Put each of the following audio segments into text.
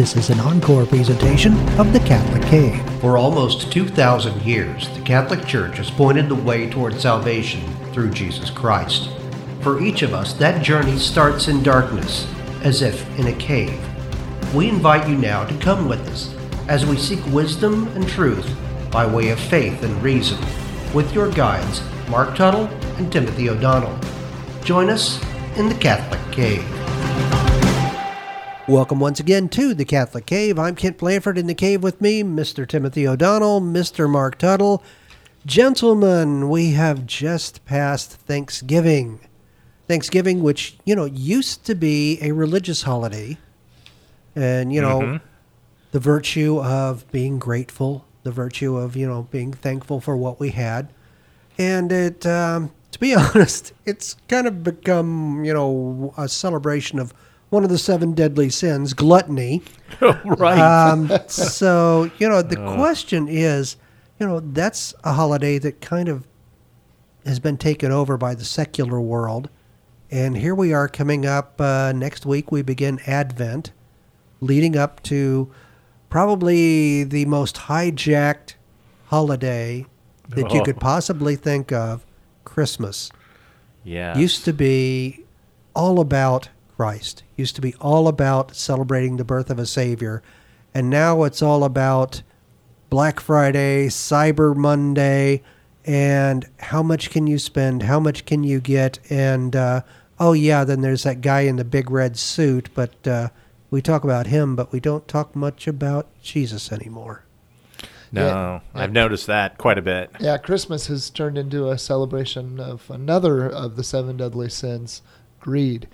This is an encore presentation of The Catholic Cave. For almost 2,000 years, the Catholic Church has pointed the way toward salvation through Jesus Christ. For each of us, that journey starts in darkness, as if in a cave. We invite you now to come with us as we seek wisdom and truth by way of faith and reason with your guides, Mark Tuttle and Timothy O'Donnell. Join us in the Catholic Cave. Welcome once again to the Catholic Cave. I'm Kent Blanford in the cave with me, Mr. Timothy O'Donnell, Mr. Mark Tuttle. Gentlemen, we have just passed Thanksgiving. Thanksgiving, which, you know, used to be a religious holiday. And, you know, Mhm. the virtue of being grateful, the virtue of, you know, being thankful for what we had. And it, um, to be honest, it's kind of become, you know, a celebration of one of the seven deadly sins, gluttony. right. Um, so, you know, the question is, you know, that's a holiday that kind of has been taken over by the secular world. And here we are coming up uh, next week. We begin Advent, leading up to probably the most hijacked holiday that you Oh. could possibly think of Christmas yeah. used to be all about Christ, used to be all about celebrating the birth of a Savior. And now it's all about Black Friday, Cyber Monday, and how much can you spend? How much can you get? And, uh, oh, yeah, then there's that guy in the big red suit, but uh, we talk about him, but we don't talk much about Jesus anymore. no, Yeah. I've noticed that quite a bit. Yeah, Christmas has turned into a celebration of another of the seven deadly sins, greed,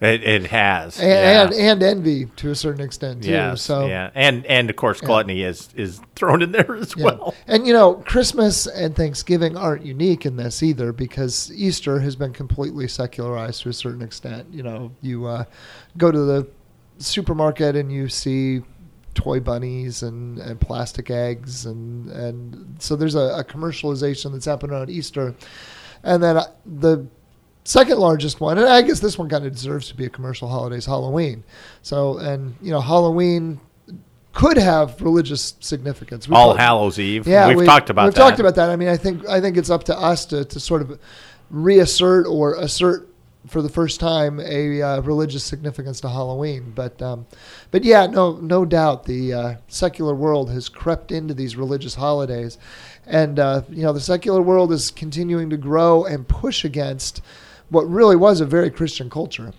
It, it has. and, yeah. and and envy to a certain extent too. Yes, so yeah, and and of course gluttony is is thrown in there as yeah. well. And you know, Christmas and Thanksgiving aren't unique in this either because Easter has been completely secularized to a certain extent. You know, you uh, go to the supermarket and you see toy bunnies and, and plastic eggs and and so there's a, a commercialization that's happening on Easter, and then uh, the second largest one, and I guess this one kind of deserves to be a commercial holiday, is Halloween. So and you know Halloween could have religious significance. We All call- Hallows Eve. yeah, we've we- talked about that. we've that. talked about that. I mean, I think I think it's up to us to, to sort of reassert or assert for the first time a uh, religious significance to Halloween. But um, but yeah, no no doubt the uh, secular world has crept into these religious holidays, and uh, you know the secular world is continuing to grow and push against what really was a very Christian culture.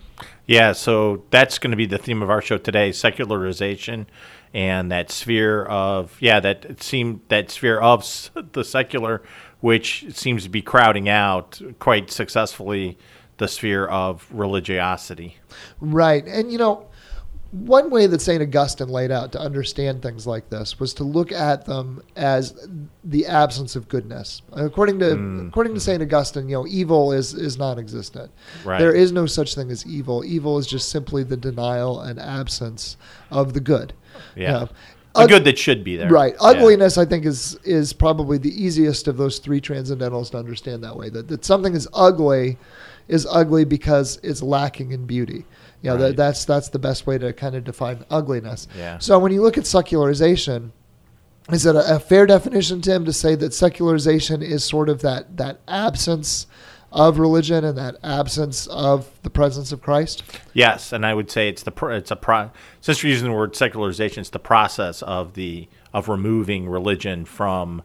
Yeah, so that's going to be the theme of our show today: secularization, and that sphere of yeah, that it seemed that sphere of the secular, which seems to be crowding out quite successfully the sphere of religiosity. Right. And, you know, one way that St. Augustine laid out to understand things like this was to look at them as the absence of goodness. According to mm, according to mm. St. Augustine, you know, evil is is non-existent. Right. There is no such thing as evil. Evil is just simply the denial and absence of the good. Yeah, You know, the good that should be there. Right. Yeah. Ugliness, I think, is is probably the easiest of those three transcendentals to understand that way. That, that something is ugly is ugly because it's lacking in beauty. You know, Right. that, that's that's the best way to kind of define ugliness. Yeah. So when you look at secularization, is it a, a fair definition, Tim, to say that secularization is sort of that that absence of religion and that absence of the presence of Christ? Yes, and I would say it's the pro- it's a pro- since we're using the word secularization, it's the process of the of removing religion from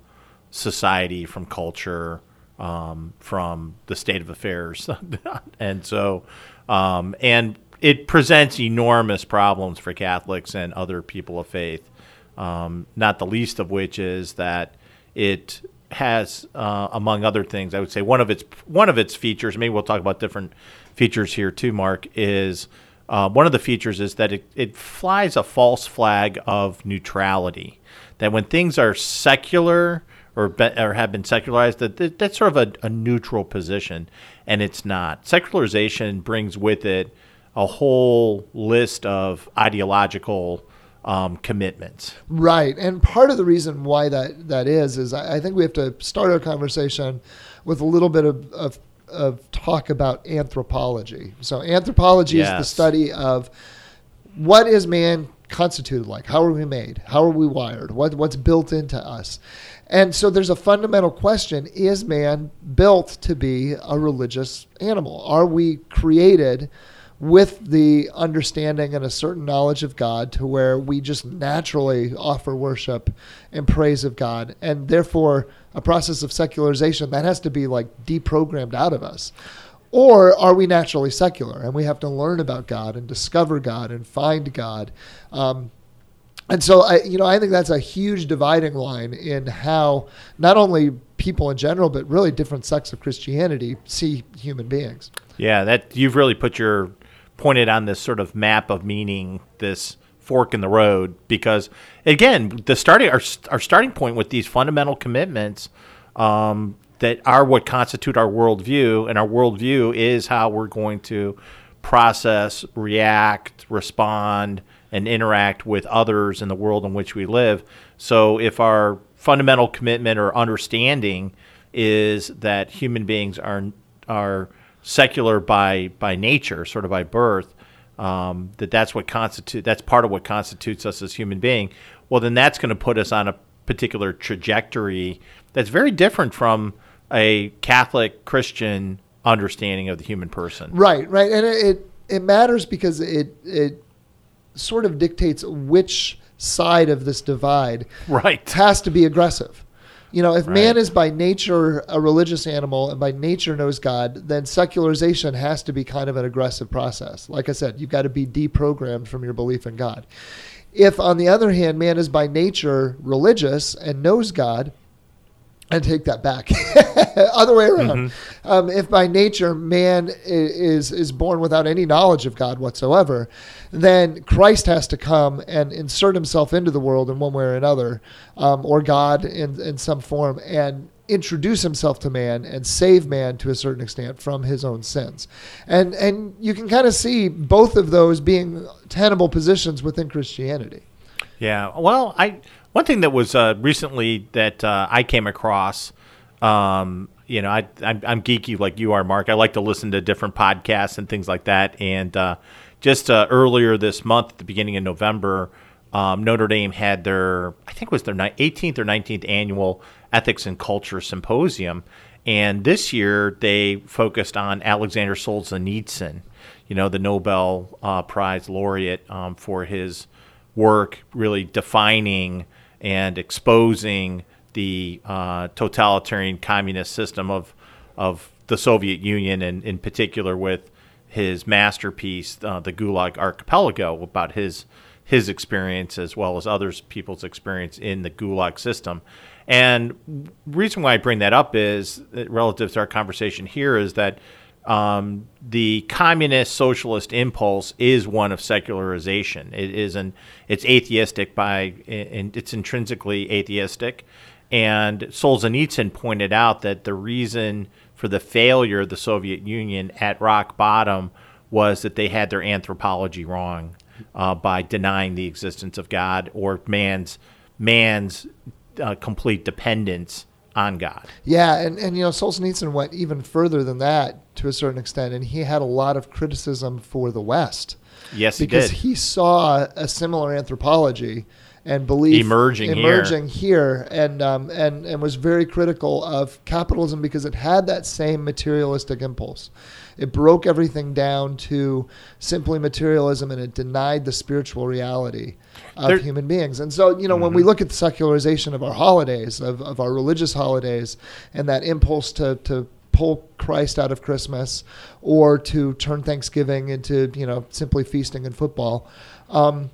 society, from culture, um, from the state of affairs, and so um, and it presents enormous problems for Catholics and other people of faith. Um, not the least of which is that it has, uh, among other things, I would say one of its one of its features. Maybe we'll talk about different features here too. Mark is uh, one of the features is that it, it flies a false flag of neutrality. That when things are secular or be, or have been secularized, that, that that's sort of a, a neutral position, and it's not. Secularization brings with it a whole list of ideological um, commitments. Right, and part of the reason why that that is is I, I think we have to start our conversation with a little bit of, of of talk about anthropology. So anthropology is the study of what is man constituted like? How are we made? How are we wired? What what's built into us? And so there's a fundamental question: Is man built to be a religious animal? Are we created? with the understanding and a certain knowledge of God to where we just naturally offer worship and praise of God. And therefore, a process of secularization that has to be like deprogrammed out of us. Or are we naturally secular and we have to learn about God and discover God and find God? Um, and so, I, you know, I think that's a huge dividing line in how not only people in general, but really different sects of Christianity see human beings. Yeah, that you've really put your pointed on this sort of map of meaning, this fork in the road, because again, the starting our our starting point with these fundamental commitments um, that are what constitute our worldview, and our worldview is how we're going to process, react, respond, and interact with others in the world in which we live. So, if our fundamental commitment or understanding is that human beings are are secular by by nature, sort of by birth, um, that that's what constitute that's part of what constitutes us as human being. Well, then that's going to put us on a particular trajectory that's very different from a Catholic Christian understanding of the human person. Right, right, and it it, it matters because it it sort of dictates which side of this divide right has to be aggressive. You know, if right. man is by nature a religious animal and by nature knows God, then secularization has to be kind of an aggressive process. Like I said, you've got to be deprogrammed from your belief in God. If, on the other hand, man is by nature religious and knows God, and take that back. Other way around. Mm-hmm. Um, if by nature man is is born without any knowledge of God whatsoever, then Christ has to come and insert himself into the world in one way or another, um, or God in in some form, and introduce himself to man and save man to a certain extent from his own sins. And and you can kind of see both of those being tenable positions within Christianity. Yeah. Well, I one thing that was uh, recently that uh, I came across, um, you know, I, I'm, I'm, geeky like you are, Mark. I like to listen to different podcasts and things like that. And uh, just uh, earlier this month, at the beginning of November, um, Notre Dame had their, I think it was their 18th or 19th annual Ethics and Culture Symposium. And this year they focused on Alexander Solzhenitsyn, you know, the Nobel uh, Prize laureate um, for his work really defining and exposing the uh, totalitarian communist system of of the Soviet Union, and in particular with his masterpiece, uh, the Gulag Archipelago, about his his experience as well as others people's experience in the Gulag system. And reason why I bring that up is relative to our conversation here is that um, the communist socialist impulse is one of secularization. It is an it's atheistic by and it's intrinsically atheistic. And Solzhenitsyn pointed out that the reason for the failure of the Soviet Union at rock bottom was that they had their anthropology wrong uh, by denying the existence of God or man's man's uh, complete dependence on God. Yeah, and, and you know, Solzhenitsyn went even further than that to a certain extent, and he had a lot of criticism for the West. Yes, because he, he saw a similar anthropology and belief emerging emerging here, here and um, and and was very critical of capitalism because it had that same materialistic impulse. It broke everything down to simply materialism and it denied the spiritual reality of there, human beings. And so, you know, mm-hmm. when we mm-hmm. look at the secularization of our holidays, of, of our religious holidays, and that impulse to, to pull Christ out of Christmas or to turn Thanksgiving into, you know, simply feasting and football. Um,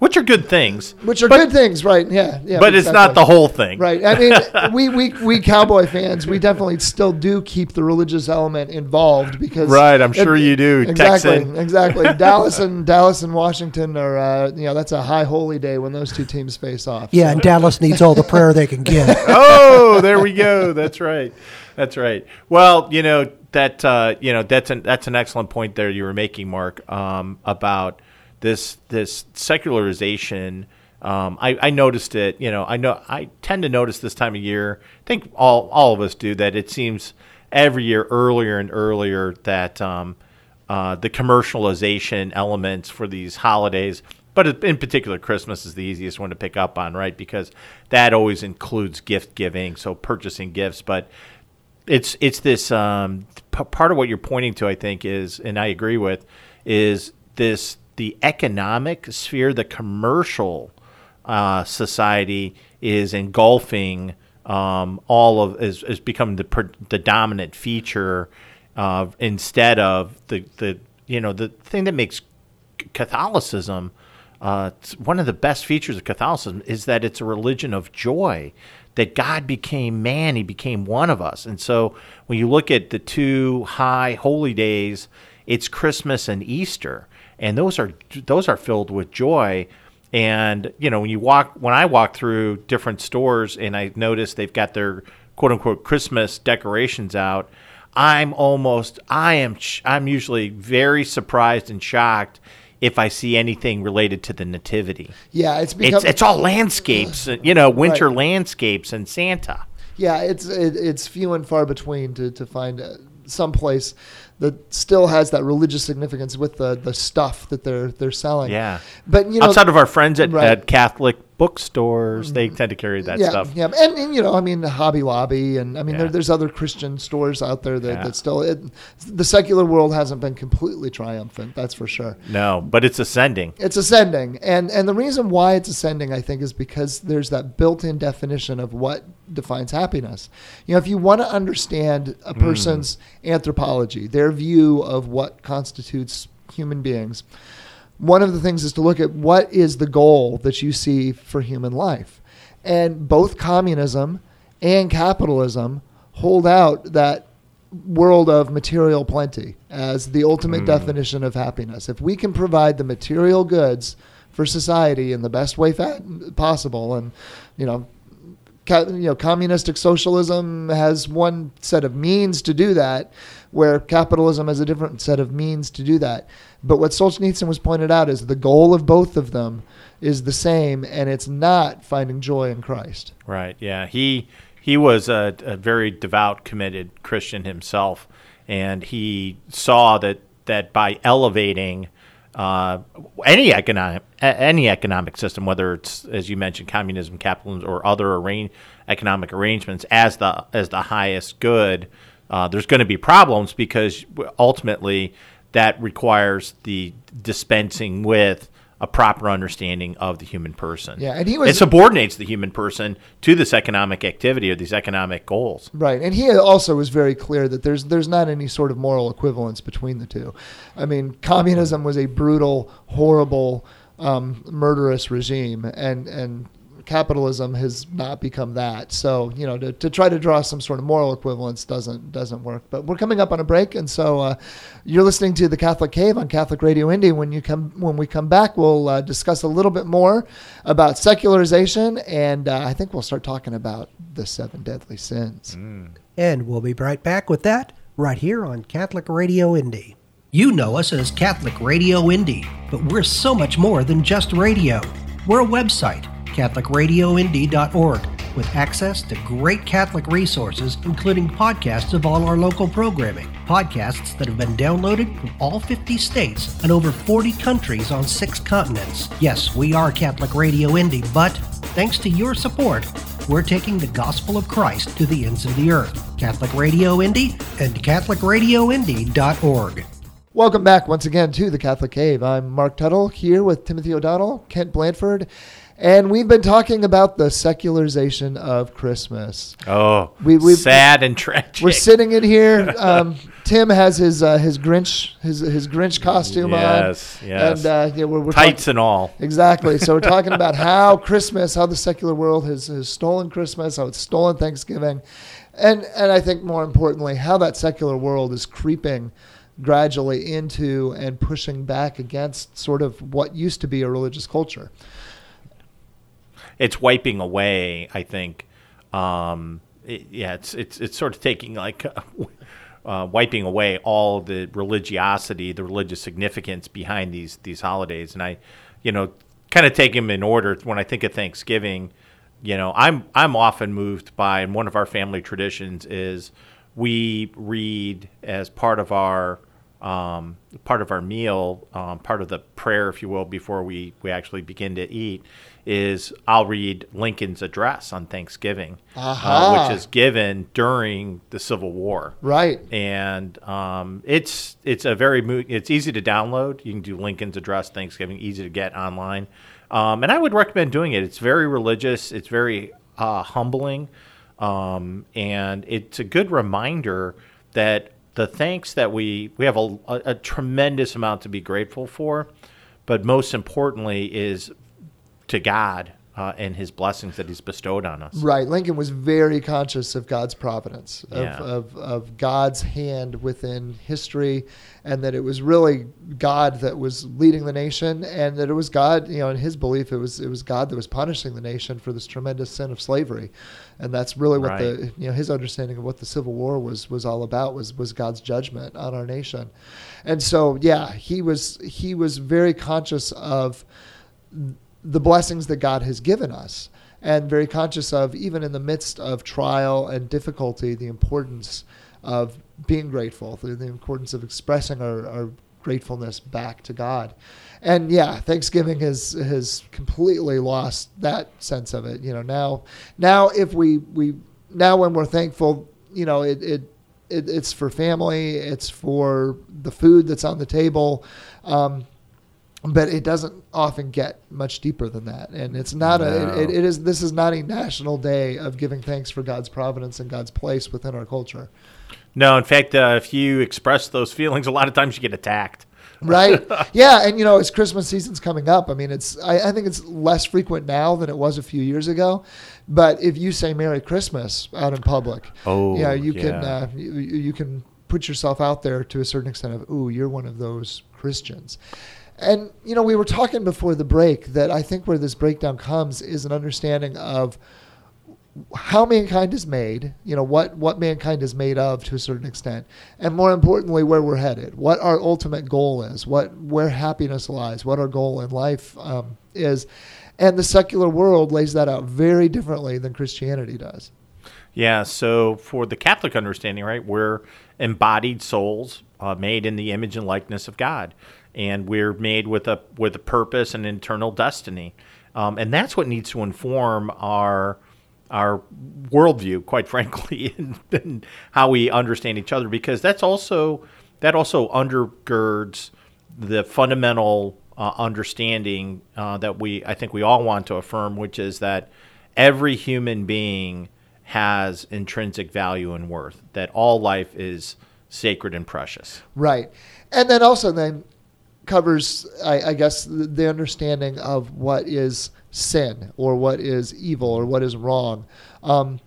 which are good things. Which are but, good things, right? Yeah, yeah. But exactly. it's not the whole thing, right? I mean, we, we we cowboy fans, we definitely still do keep the religious element involved because right. I'm sure it, you do. Exactly, Texan. exactly. Dallas and Dallas and Washington are, uh, you know, that's a high holy day when those two teams face off. Yeah, so. and Dallas needs all the prayer they can get. oh, there we go. That's right. That's right. Well, you know that uh, you know that's an that's an excellent point there you were making, Mark, um, about this this secularization. Um, I, I, noticed it. You know, I know I tend to notice this time of year. I think all all of us do that. It seems every year earlier and earlier that um, uh, the commercialization elements for these holidays, but in particular, Christmas is the easiest one to pick up on, right? Because that always includes gift giving, so purchasing gifts. But it's it's this um, p- part of what you're pointing to. I think is, and I agree with, is this the economic sphere, the commercial uh, society is engulfing um, all of is, is becoming the the dominant feature uh, instead of the the you know the thing that makes Catholicism uh, one of the best features of Catholicism is that it's a religion of joy. That God became man, He became one of us, and so when you look at the two high holy days, it's Christmas and Easter, and those are those are filled with joy. And you know, when you walk, when I walk through different stores and I notice they've got their quote unquote Christmas decorations out, I'm almost, I am, I'm usually very surprised and shocked if I see anything related to the nativity. Yeah, it's become It's it's all landscapes, uh, you know, winter Right. landscapes and Santa. Yeah, it's it, it's few and far between to to find uh, some place that still has that religious significance with the the stuff that they're they're selling. Yeah. but you know, Outside of our friends at, Right. at Catholic bookstores, they mm-hmm. tend to carry that yeah, stuff. yeah, and, and you know, I mean, Hobby Lobby, and I mean, Yeah. there, there's other Christian stores out there that, Yeah. that still it, the secular world hasn't been completely triumphant. That's for sure. No, but it's ascending. It's ascending, and and the reason why it's ascending, I think, is because there's that built-in definition of what defines happiness. You know, if you want to understand a mm. person's anthropology, their view of what constitutes human beings, one of the things is to look at what is the goal that you see for human life, and both communism and capitalism hold out that world of material plenty as the ultimate mm. definition of happiness. If we can provide the material goods for society in the best way fa- possible, and you know, you know, communistic socialism has one set of means to do that, where capitalism has a different set of means to do that. But what Solzhenitsyn was pointed out is the goal of both of them is the same, and it's not finding joy in Christ. Right. Yeah. He he was a, a very devout, committed Christian himself, and he saw that that by elevating uh, any economic any economic system, whether it's as you mentioned, communism, capitalism, or other arrange, economic arrangements, as the as the highest good, uh, there's going to be problems because ultimately that requires the dispensing with a proper understanding of the human person. Yeah, and he was- it subordinates the human person to this economic activity or these economic goals. Right, and he also was very clear that there's there's not any sort of moral equivalence between the two. I mean, communism was a brutal, horrible, um, murderous regime, and and capitalism has not become that. So you know, to, to try to draw some sort of moral equivalence doesn't doesn't work. But we're coming up on a break, and so uh, you're listening to the Catholic Cave on Catholic Radio Indy. When you come when we come back, we'll uh, discuss a little bit more about secularization, and uh, I think we'll start talking about the seven deadly sins. And we'll be right back with that right here on Catholic Radio Indy. You know us as Catholic Radio Indy, but we're so much more than just radio. We're a website, CatholicRadioIndy.org, with access to great Catholic resources, including podcasts of all our local programming. Podcasts that have been downloaded from all 50 states and over 40 countries on six continents. Yes, we are Catholic Radio Indy, but thanks to your support, we're taking the gospel of Christ to the ends of the earth. Catholic Radio Indy and CatholicRadioIndy.org. Welcome back once again to the Catholic Cave. I'm Mark Tuttle here with Timothy O'Donnell, Kent Blanford, and we've been talking about the secularization of Christmas. Oh, We- we- sad and tragic. We're sitting in here. Um, Tim has his uh, his Grinch his his Grinch costume Yes, on, yes. and uh, yeah, we're, we're tights talking- and all. Exactly. So we're talking about how Christmas, how the secular world has, has stolen Christmas, how it's stolen Thanksgiving, and and I think more importantly, how that secular world is creeping gradually into and pushing back against sort of what used to be a religious culture. It's wiping away. I think. Um, it, yeah, it's it's it's sort of taking like. Uh, wiping away all the religiosity, the religious significance behind these these holidays, and I, you know, kind of take them in order. When I think of Thanksgiving, you know, I'm I'm often moved by, and one of our family traditions is we read as part of our um, part of our meal, um, part of the prayer, if you will, before we, we actually begin to eat, is I'll read Lincoln's address on Thanksgiving, uh, which is given during the Civil War. Right. And um, it's it's a very mo- it's easy to download. You can do Lincoln's address Thanksgiving, easy to get online, um, and I would recommend doing it. It's very religious. It's very uh, humbling, um, and it's a good reminder that the thanks that we we have a, a, a tremendous amount to be grateful for, but most importantly is to God uh, and His blessings that He's bestowed on us. Right. Lincoln was very conscious of God's providence, of, Yeah. of, of God's hand within history, and that it was really God that was leading the nation, and that it was God, you know, in his belief, it was it was God that was punishing the nation for this tremendous sin of slavery, and that's really what the you know his understanding of what the Civil War was was all about was was God's judgment on our nation, and so yeah, he was he was very conscious of the blessings that God has given us, and very conscious of, even in the midst of trial and difficulty, the importance of being grateful, the, importance of expressing our, our gratefulness back to God. And yeah, Thanksgiving has has completely lost that sense of it. You know, now now if we we now when we're thankful, you know, it it, it it's for family, it's for the food that's on the table. Um, but it doesn't often get much deeper than that. And it's not No. a it, it is this is not a national day of giving thanks for god's providence and god's place within our culture. No, in fact, uh, if you express those feelings, a lot of times you get attacked. right. Yeah and you know as christmas season's coming up i mean it's I, I think it's less frequent now than it was a few years ago. But if you say merry christmas out in public Oh, yeah you can uh, you, you can put yourself out there to a certain extent of ooh you're one of those christians and you know we were talking before the break that i think where this breakdown comes is an understanding of how mankind is made, you know, what, what mankind is made of to a certain extent, and more importantly, where we're headed, what our ultimate goal is, what where happiness lies, what our goal in life um, is. And the secular world lays that out very differently than Christianity does. Yeah, so for the Catholic understanding, right, we're embodied souls uh, made in the image and likeness of God, and we're made with a with a purpose and internal destiny, um, and that's what needs to inform our our worldview, quite frankly, and, and how we understand each other, because that's also that also undergirds the fundamental uh, understanding uh, that we I think we all want to affirm, which is that every human being has intrinsic value and worth. That all life is sacred and precious. Right. And then also then covers, I, I guess, the, understanding of what is sin or what is evil or what is wrong. Um,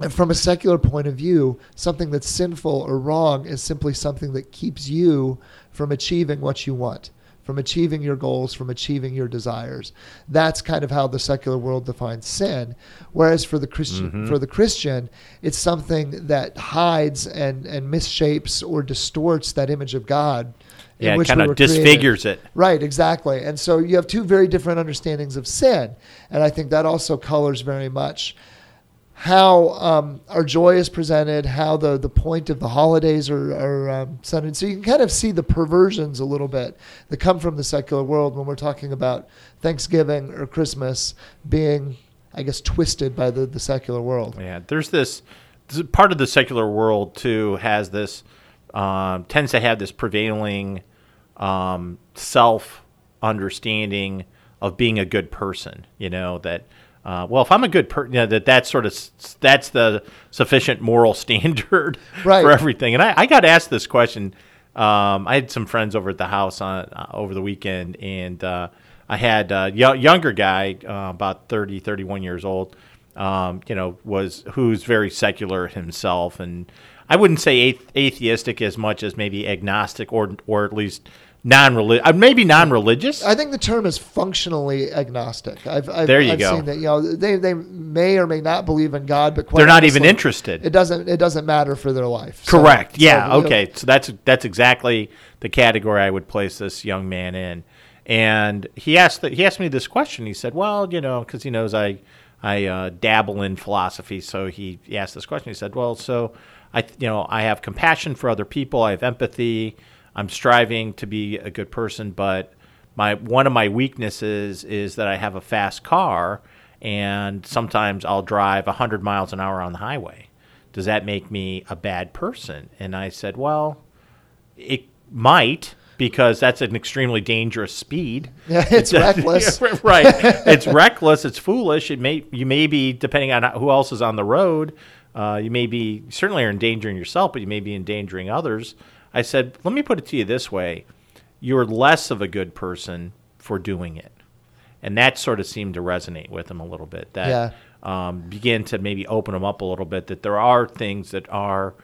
and from a secular point of view, something that's sinful or wrong is simply something that keeps you from achieving what you want, from achieving your goals, from achieving your desires. That's kind of how the secular world defines sin. Whereas for the Christian, for the Christian, it's something that hides and and misshapes or distorts that image of God. Yeah, which kind we of were created. disfigures it. Right, exactly. And so you have two very different understandings of sin. And I think that also colors very much how um, our joy is presented, how the, the point of the holidays are, are um, centered. So you can kind of see the perversions a little bit that come from the secular world when we're talking about Thanksgiving or Christmas being, I guess, twisted by the, the secular world. Yeah, there's this, this part of the secular world too has this um, tends to have this prevailing um, self understanding of being a good person. You know that. Uh, well, if I'm a good person, you know, that that's sort of that's the sufficient moral standard Right. for everything. And I, I got asked this question. Um, I had some friends over at the house on uh, over the weekend, and uh, I had a younger guy, uh, about 30, 31 years old, um, you know, was who's very secular himself, and I wouldn't say atheistic as much as maybe agnostic or or at least non-religious, uh, maybe non-religious. I think the term is functionally agnostic. I've, I've, There you I've go. seen that. You know, they, they may or may not believe in God, but quite They're not even interested. It doesn't it doesn't matter for their life. So- Correct. so, Yeah. you know, okay. So that's that's exactly the category I would place this young man in. And he asked that he asked me this question. He said, "Well, you know, because he knows I I uh, dabble in philosophy, so he asked this question. He said, "Well, so I you know I have compassion for other people. I have empathy." I'm striving to be a good person, but my one of my weaknesses is that I have a fast car, and sometimes I'll drive 100 miles an hour on the highway. Does that make me a bad person? And I said, well, it might because that's an extremely dangerous speed. Yeah, it's reckless. right. It's reckless. It's foolish. It may you may be depending on who else is on the road. Uh, you may be certainly are endangering yourself, but you may be endangering others. I said, let me put it to you this way: you're less of a good person for doing it, and that sort of seemed to resonate with him a little bit. That Yeah. um, begin to maybe open them up a little bit. That there are things that are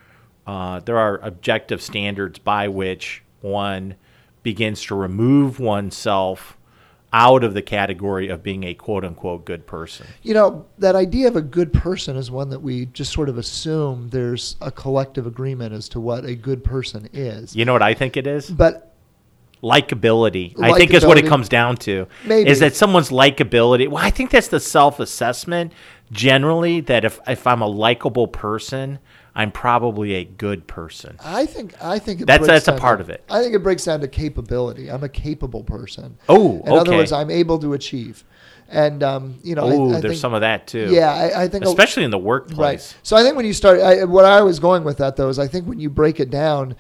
uh, there are objective standards by which one begins to remove oneself out of the category of being a quote unquote good person. You know, that idea of a good person is one that we just sort of assume there's a collective agreement as to what a good person is. You know what I think it is? But likability. I think is what it comes down to. Maybe. Is that someone's likability? Well, I think that's the self-assessment generally that if if I'm a likable person, I'm probably a good person. I think I think it That's- that's a part to- of it. I think it breaks down to capability. I'm a capable person. Oh, in other words, I'm able to achieve, and um, you know, I- Oh, I there's think- some of that too. Yeah, I, I think a- especially in the workplace. Right. So I think when you start, I, what I was going with that though is I think when you break it down,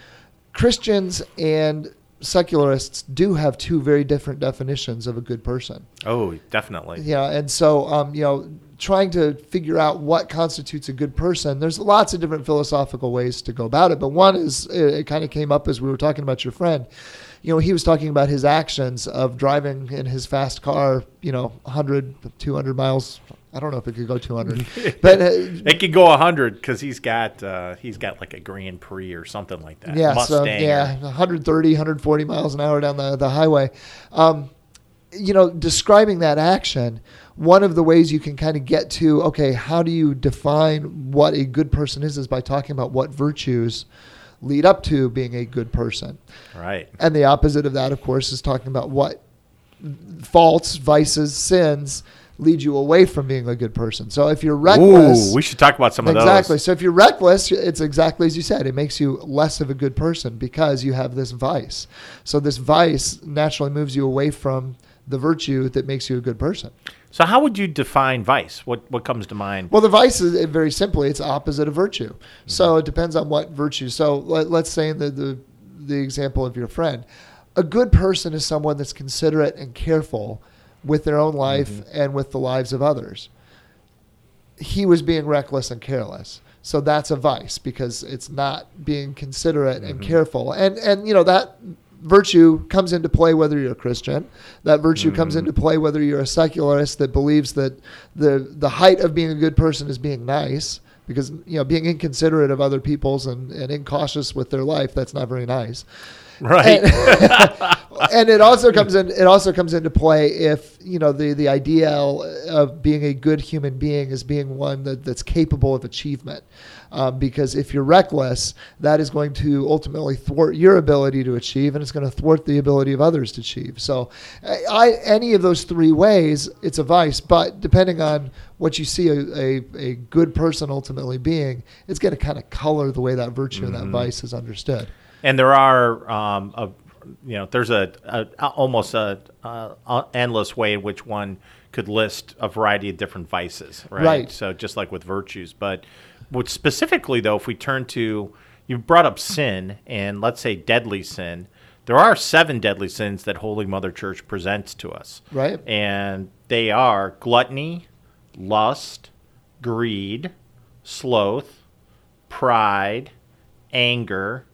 Christians and secularists do have two very different definitions of a good person. Oh, definitely. Yeah, and so um, you know, trying to figure out what constitutes a good person. There's lots of different philosophical ways to go about it, but one is it, it kind of came up as we were talking about your friend. You know, he was talking about his actions of driving in his fast car, you know, 100, 200 miles. I don't know if it could go 200, but uh, It could go 100 because he's got uh, he's got like a Grand Prix or something like that. yeah, Mustang. so yeah, 130, 140 miles an hour down the, the highway. Um, you know, describing that action, one of the ways you can kind of get to, okay, how do you define what a good person is, is by talking about what virtues lead up to being a good person. Right. And the opposite of that, of course, is talking about what faults, vices, sins lead you away from being a good person. So if you're reckless, Ooh, we should talk about some of those. exactly. So if you're reckless, it's exactly as you said. It makes you less of a good person because you have this vice. So this vice naturally moves you away from the virtue that makes you a good person. So how would you define vice? What what comes to mind? Well, the vice is very simply it's opposite of virtue. Mm-hmm. So it depends on what virtue. So let, let's say in the, the the example of your friend, a good person is someone that's considerate and careful with their own life mm-hmm. and with the lives of others. He was being reckless and careless. So that's a vice because it's not being considerate and mm-hmm. careful. And and you know that virtue comes into play whether you're a Christian. That virtue comes mm-hmm. into play whether you're a secularist that believes that the the height of being a good person is being nice. Because you know, being inconsiderate of other people's and, and incautious with their life, that's not very nice. Right. and it also comes in it also comes into play if you know the the ideal of being a good human being is being one that, that's capable of achievement. Um, because if you're reckless that is going to ultimately thwart your ability to achieve and it's going to thwart the ability of others to achieve. So I, I any of those three ways it's a vice but depending on what you see a, a, a good person ultimately being it's going to kind of color the way that virtue and that vice is understood and there are um, a, you know there's a, a, a almost a, a, endless way in which one could list a variety of different vices right? Right. so just like with virtues but what specifically though if we turn to you brought up sin and let's say deadly sin there are seven deadly sins that holy mother church presents to us Right. and they are gluttony lust greed sloth pride anger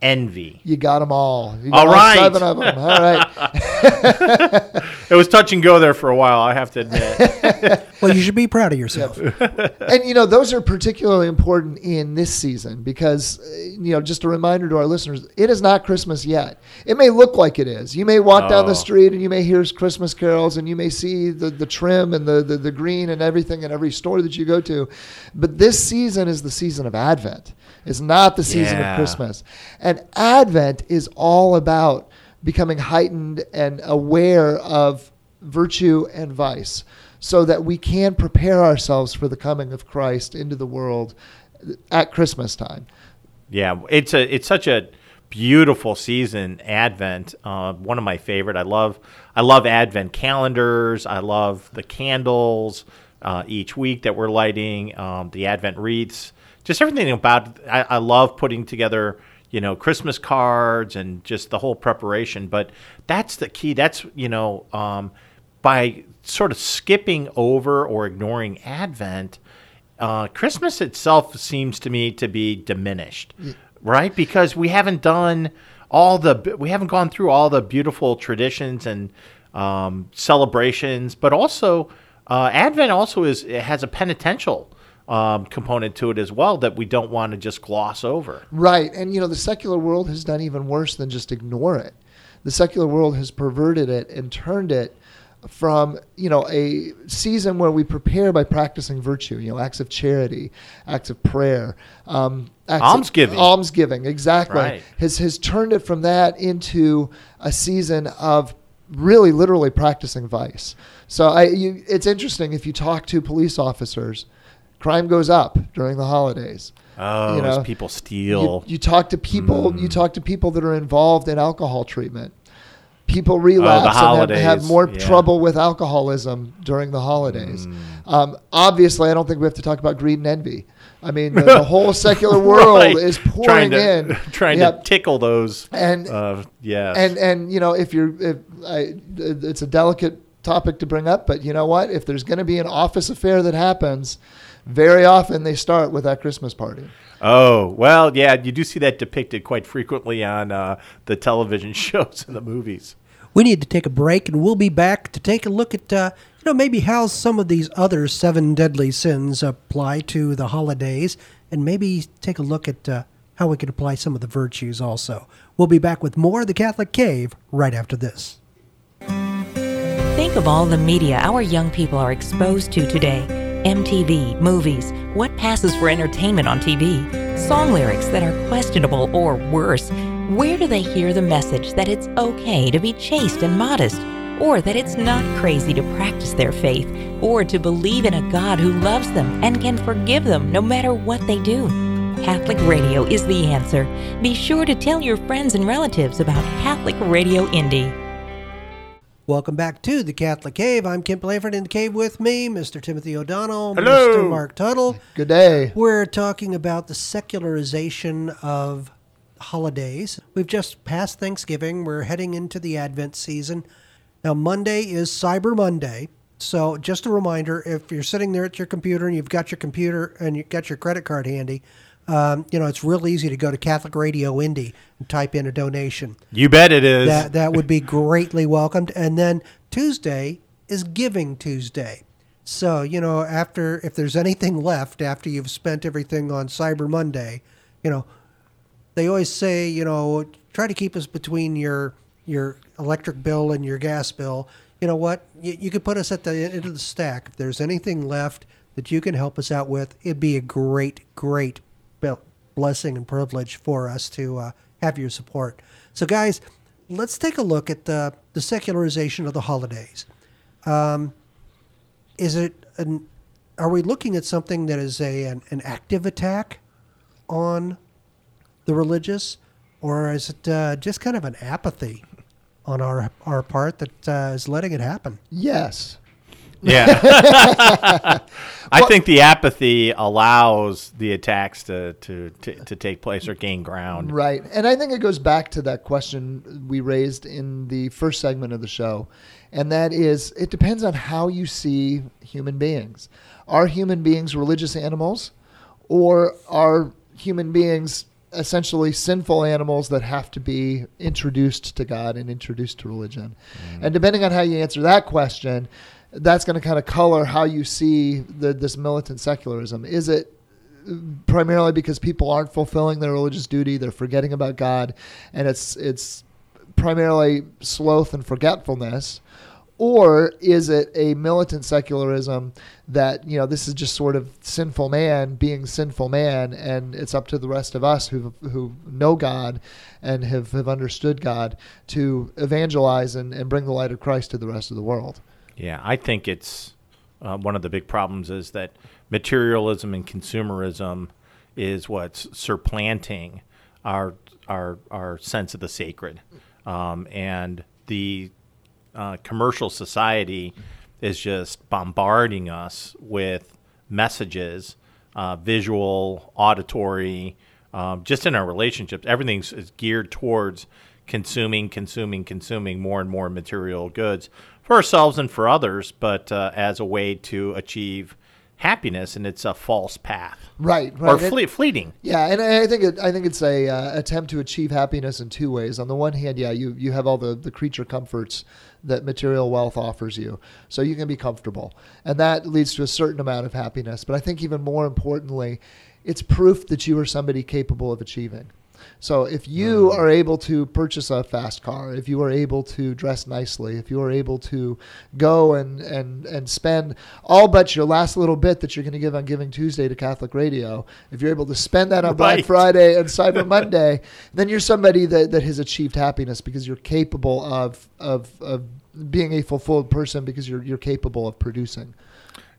envy You got them all. You All got right. seven of them. All right. It was touch and go there for a while, I have to admit. Well, you should be proud of yourself. and you know those are particularly important in this season because uh, you know just a reminder to our listeners it is not christmas yet it may look like it is you may walk down Oh. the street and you may hear christmas carols and you may see the, the trim and the, the, the green and everything in every store that you go to but this season is the season of advent it's not the season Yeah. of christmas and advent is all about becoming heightened and aware of virtue and vice so that we can prepare ourselves for the coming of Christ into the world at Christmas time. yeah, it's a it's such a beautiful season, Advent. Uh, one of my favorite. I love I love Advent calendars. I love the candles uh, each week that we're lighting. Um, the Advent wreaths. Just everything about. I, I love putting together you know Christmas cards and just the whole preparation. But that's the key. That's you know um, by sort of skipping over or ignoring Advent. Uh, Christmas itself seems to me to be diminished, right? Because we haven't done all the we haven't gone through all the beautiful traditions and um, celebrations, but also uh, Advent also is it has a penitential um, component to it as well that we don't want to just gloss over. Right. And, you know, the secular world has done even worse than just ignore it. The secular world has perverted it and turned it from you know a season where we prepare by practicing virtue you know acts of charity acts of prayer um, acts almsgiving of, almsgiving exactly Right. has has turned it from that into a season of really literally practicing vice so I you, it's interesting if you talk to police officers crime goes up during the holidays Oh, You know, people steal. you talk to people you talk to people that are involved in alcohol treatment people relapse and have, have more yeah. trouble with alcoholism during the holidays um, obviously i don't think we have to talk about greed and envy i mean the, the whole secular world Right. is pouring trying to, in trying Yep. to tickle those. and uh, yeah, and and you know if you're if I, it's a delicate topic to bring up but you know what if there's going to be an office affair that happens very often they start with that christmas party oh well, yeah, you do see that depicted quite frequently on uh, the television shows and the movies. We need to take a break, and we'll be back to take a look at, uh, you know, maybe how some of these other seven deadly sins apply to the holidays, and maybe take a look at uh, how we could apply some of the virtues also. We'll be back with more of the Catholic Cave right after this. Think of all the media our young people are exposed to today MTV, movies, what passes for entertainment on TV, song lyrics that are questionable or worse. Where do they hear the message that it's okay to be chaste and modest, or that it's not crazy to practice their faith, or to believe in a God who loves them and can forgive them no matter what they do? Catholic Radio is the answer. Be sure to tell your friends and relatives about Catholic Radio Indy. Welcome back to the Catholic Cave. I'm Kent Blanford in the cave with me, Mr. Timothy O'Donnell, Hello. Mr. Mark Tuttle. good day We're talking about the secularization of holidays. We've just passed Thanksgiving. We're heading into the Advent season. Now, Monday is Cyber Monday. So, just a reminder if you're sitting there at your computer and you've got your computer and you've got your credit card handy, um, you know, it's real easy to go to Catholic Radio Indy and type in a donation. You bet it is. That that would be greatly welcomed. And then Tuesday is Giving Tuesday. So, you know, after if there's anything left after you've spent everything on Cyber Monday, you know, they always say, you know, try to keep us between your your electric bill and your gas bill. You know what? You, you could put us at the end of the stack. If there's anything left that you can help us out with, it'd be a great, great blessing and privilege for us to uh, have your support. So, guys, let's take a look at the, the secularization of the holidays. Um, is it an, are we looking at something that is a an, an active attack on the religious, or is it uh, just kind of an apathy on our our part that uh, is letting it happen? yes Yeah. I think the apathy allows the attacks to, to, to, to take place or gain ground. Right. And I think it goes back to that question we raised in the first segment of the show. And that is it depends on how you see human beings. Are human beings religious animals or are human beings essentially sinful animals that have to be introduced to God and introduced to religion? Mm. And depending on how you answer that question, that's going to kind of color how you see the, this militant secularism. Is it primarily because people aren't fulfilling their religious duty. They're forgetting about God, and it's it's primarily sloth and forgetfulness. Or is it a militant secularism that you know this is just sort of sinful man being sinful man, and it's up to the rest of us who who know God and have, have understood God to evangelize and, and bring the light of Christ to the rest of the world. Yeah, I think it's uh, one of the big problems is that materialism and consumerism is what's supplanting our our our sense of the sacred, um, and the uh, commercial society is just bombarding us with messages, uh, visual, auditory, um, just in our relationships. Everything's is geared towards consuming, consuming, consuming more and more material goods for ourselves and for others, but uh, as a way to achieve happiness, and it's a false path, Right, right. or fle- fleeting. Yeah, and I think it, I think it's a uh, attempt to achieve happiness in two ways. On the one hand, yeah, you you have all the the creature comforts that material wealth offers you, so you can be comfortable, and that leads to a certain amount of happiness. But I think even more importantly, it's proof that you are somebody capable of achieving. So if you are able to purchase a fast car, if you are able to dress nicely, if you are able to go and and and spend all but your last little bit that you're going to give on Giving Tuesday to Catholic Radio, if you're able to spend that on Black Friday and Cyber Monday, then you're somebody that, that has achieved happiness because you're capable of of of being a fulfilled person because you're you're capable of producing.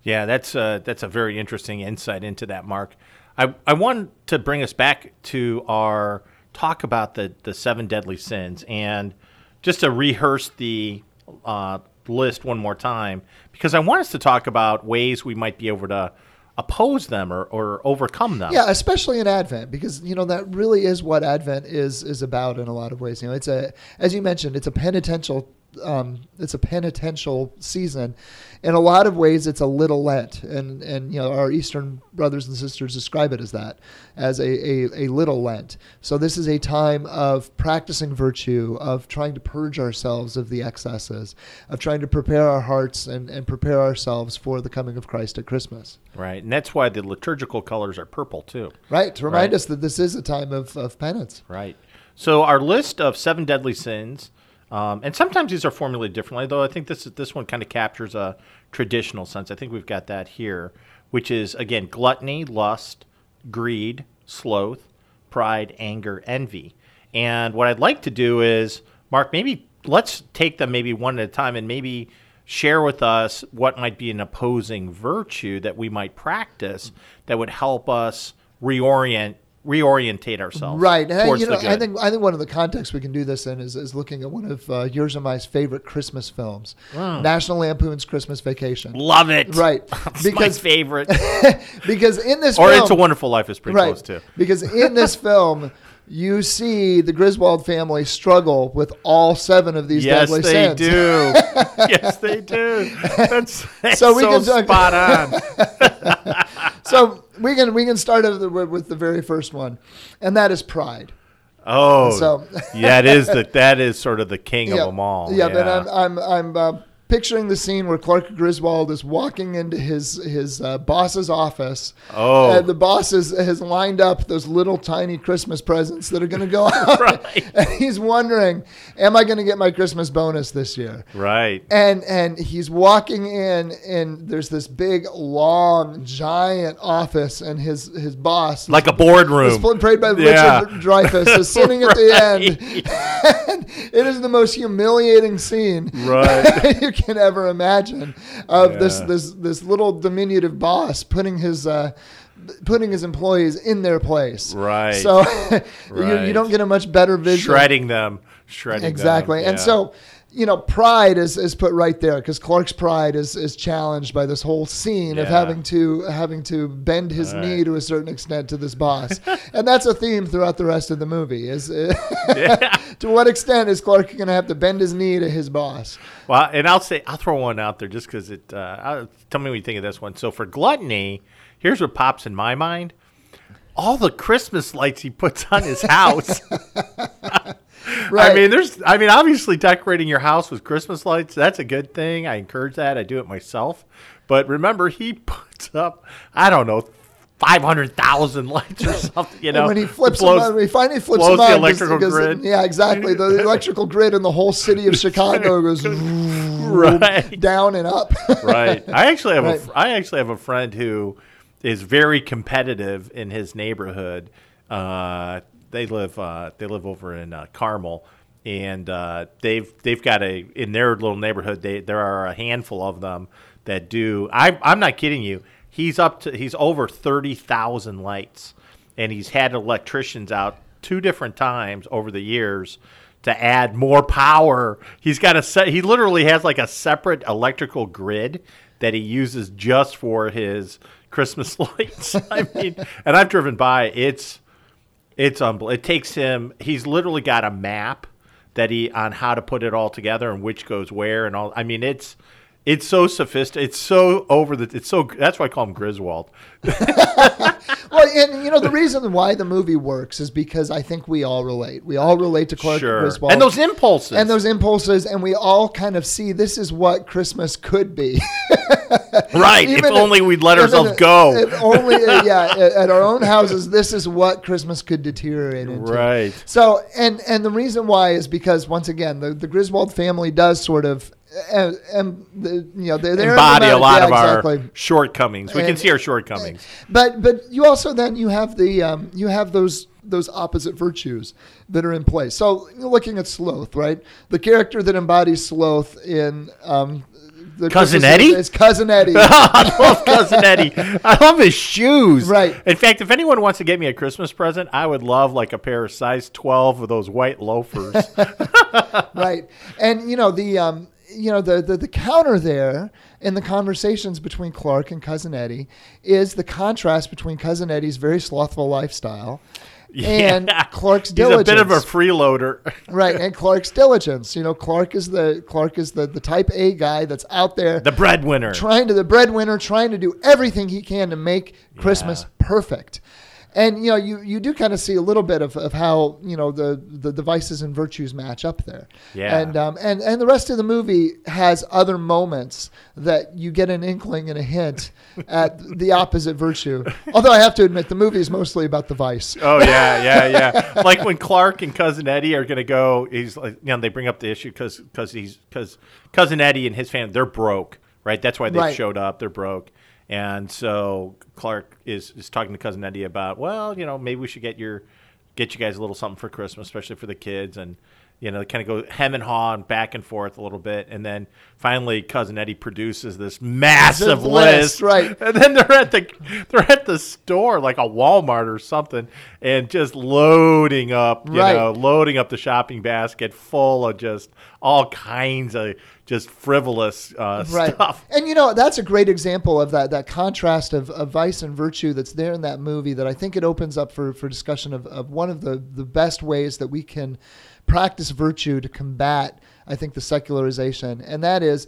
Yeah, that's uh, that's a very interesting insight into that, Mark. I, I want to bring us back to our talk about the, the seven deadly sins and just to rehearse the uh, list one more time because I want us to talk about ways we might be able to oppose them or, or overcome them. Yeah, especially in Advent, because you know that really is what Advent is is about in a lot of ways. You know, it's a as you mentioned, it's a penitential. Um, it's a penitential season. In a lot of ways, it's a little Lent, and and you know our Eastern brothers and sisters describe it as that, as a, a, a little Lent. So this is a time of practicing virtue, of trying to purge ourselves of the excesses, of trying to prepare our hearts and, and prepare ourselves for the coming of Christ at Christmas. Right. And that's why the liturgical colors are purple too. Right, to remind Right. us that this is a time of, of penance. Right. So our list of seven deadly sins, um, and sometimes these are formulated differently, though I think this this one kind of captures a traditional sense. I think we've got that here, which is again gluttony, lust, greed, sloth, pride, anger, envy. And what I'd like to do is, Mark, maybe let's take them maybe one at a time, and maybe share with us what might be an opposing virtue that we might practice that would help us reorient reorientate ourselves Right, and I, you know. I think I think one of the contexts we can do this in is, is looking at one of uh, yours and my favorite Christmas films, National Lampoon's Christmas Vacation. Love it. Right, It's because my favorite. because in this or film, It's a Wonderful Life is pretty right, close too. because in this film. You see the Griswold family struggle with all seven of these Yes, deadly they do. yes, they do. That's, that's So so, we can talk- spot on. So we can we can start with the, with the very first one, and that is pride. Oh, So- yeah, it is the that is sort of the king of them all. Yeah, but I'm I'm I'm uh, picturing the scene where Clark Griswold is walking into his his uh, boss's office. Oh. and the boss is, has lined up those little tiny Christmas presents that are going to go out, Right. and he's wondering, "Am I going to get my Christmas bonus this year?" right. And and he's walking in, and there's this big, long, giant office, and his his boss, Like a boardroom. played by Yeah. Richard Dreyfuss, is sitting at the end. and it is the most humiliating scene Right. Can ever imagine of this Yeah. this this little diminutive boss putting his. Uh, Putting his employees in their place, Right. So you, you don't get a much better vision. Shredding them. Shredding them, Exactly. And so, you know, pride is, is put right there because Clark's pride is, is challenged by this whole scene of having to having to bend his All knee right. to a certain extent to this boss, and that's a theme throughout the rest of the movie. Is to what extent is Clark going to have to bend his knee to his boss? Well, and I'll say I'll throw one out there just because it. Uh, tell me what you think of this one. So for gluttony, here's what pops in my mind: all the Christmas lights he puts on his house. Right. I mean, there's. I mean, obviously, decorating your house with Christmas lights—that's a good thing. I encourage that. I do it myself. But remember, he puts up. I don't know. Five hundred thousand lights or something, you know. And when he flips blows- them on, when he finally flips blows them the electrical because- grid. Yeah, exactly. The electrical grid in the whole city of Chicago goes right. down and up. right. I actually have Right. a I actually have a friend who is very competitive in his neighborhood. Uh, they live uh, they live over in uh, Carmel, and uh, they've they've got a in their little neighborhood. They there are a handful of them that do. I I'm not kidding you. He's up to he's over thirty thousand lights, and he's had electricians out two different times over the years to add more power. He's got a set. He literally has like a separate electrical grid that he uses just for his Christmas lights. I mean, and I've driven by. It's it's unbelievable. It takes him. He's literally got a map that he on how to put it all together and which goes where and all. I mean, it's it's so sophisticated. It's so over the. It's so. That's why I call him Griswold. Well, and you know the reason why the movie works is because I think we all relate. We all relate to Clark Sure. Griswold And those impulses. and those impulses, and we all kind of see this is what Christmas could be. right. If Even only we'd let ourselves if- go. If only, uh, yeah, at, at our own houses, this is what Christmas could deteriorate into. Right. So, and and the reason why is because once again, the, the Griswold family does sort of, uh, and the, you know, they're embody a lot yeah, of our exactly. shortcomings. We can see our shortcomings. But but you also then you have the um, you have those those opposite virtues that are in place. So looking at sloth, right? The character that embodies sloth in um, the Cousin Eddie? is cousin Eddie. I love cousin Eddie. I love his shoes. Right. In fact, if anyone wants to get me a Christmas present, I would love like a pair of size twelve of those white loafers. right and you know the um you know the, the the counter there in the conversations between clark and cousin eddie is the contrast between cousin eddie's very slothful lifestyle and Yeah. clark's He's a bit of a freeloader. right and clark's diligence you know clark is the clark is the the type a guy that's out there the breadwinner. trying to the breadwinner trying to do everything he can to make christmas perfect and you know you, you do kind of see a little bit of, of how you know the, the the vices and virtues match up there Yeah. and um and and the rest of the movie has other moments that you get an inkling and a hint at the opposite virtue although i have to admit the movie is mostly about the vice Oh yeah, yeah, yeah. like when Clark and cousin Eddie are gonna go, he's like, you know, they bring up the issue because because he's because cousin Eddie and his family they're broke, right? That's why they Right. showed up. They're broke, and so Clark is is talking to cousin Eddie about, well, you know, maybe we should get your get you guys a little something for Christmas, especially for the kids, and you know, they kind of go hem and haw and back and forth a little bit, and then finally cousin Eddie produces this massive list, list, right. and then they're at the they're at the store like a Walmart or something, and just loading up, you Right. know, loading up the shopping basket full of just all kinds of just frivolous uh, right. stuff. And you know, that's a great example of that that contrast of, of vice and virtue that's there in that movie that I think it opens up for, for discussion of, of one of the, the best ways that we can practice virtue to combat, I think, the secularization. And that is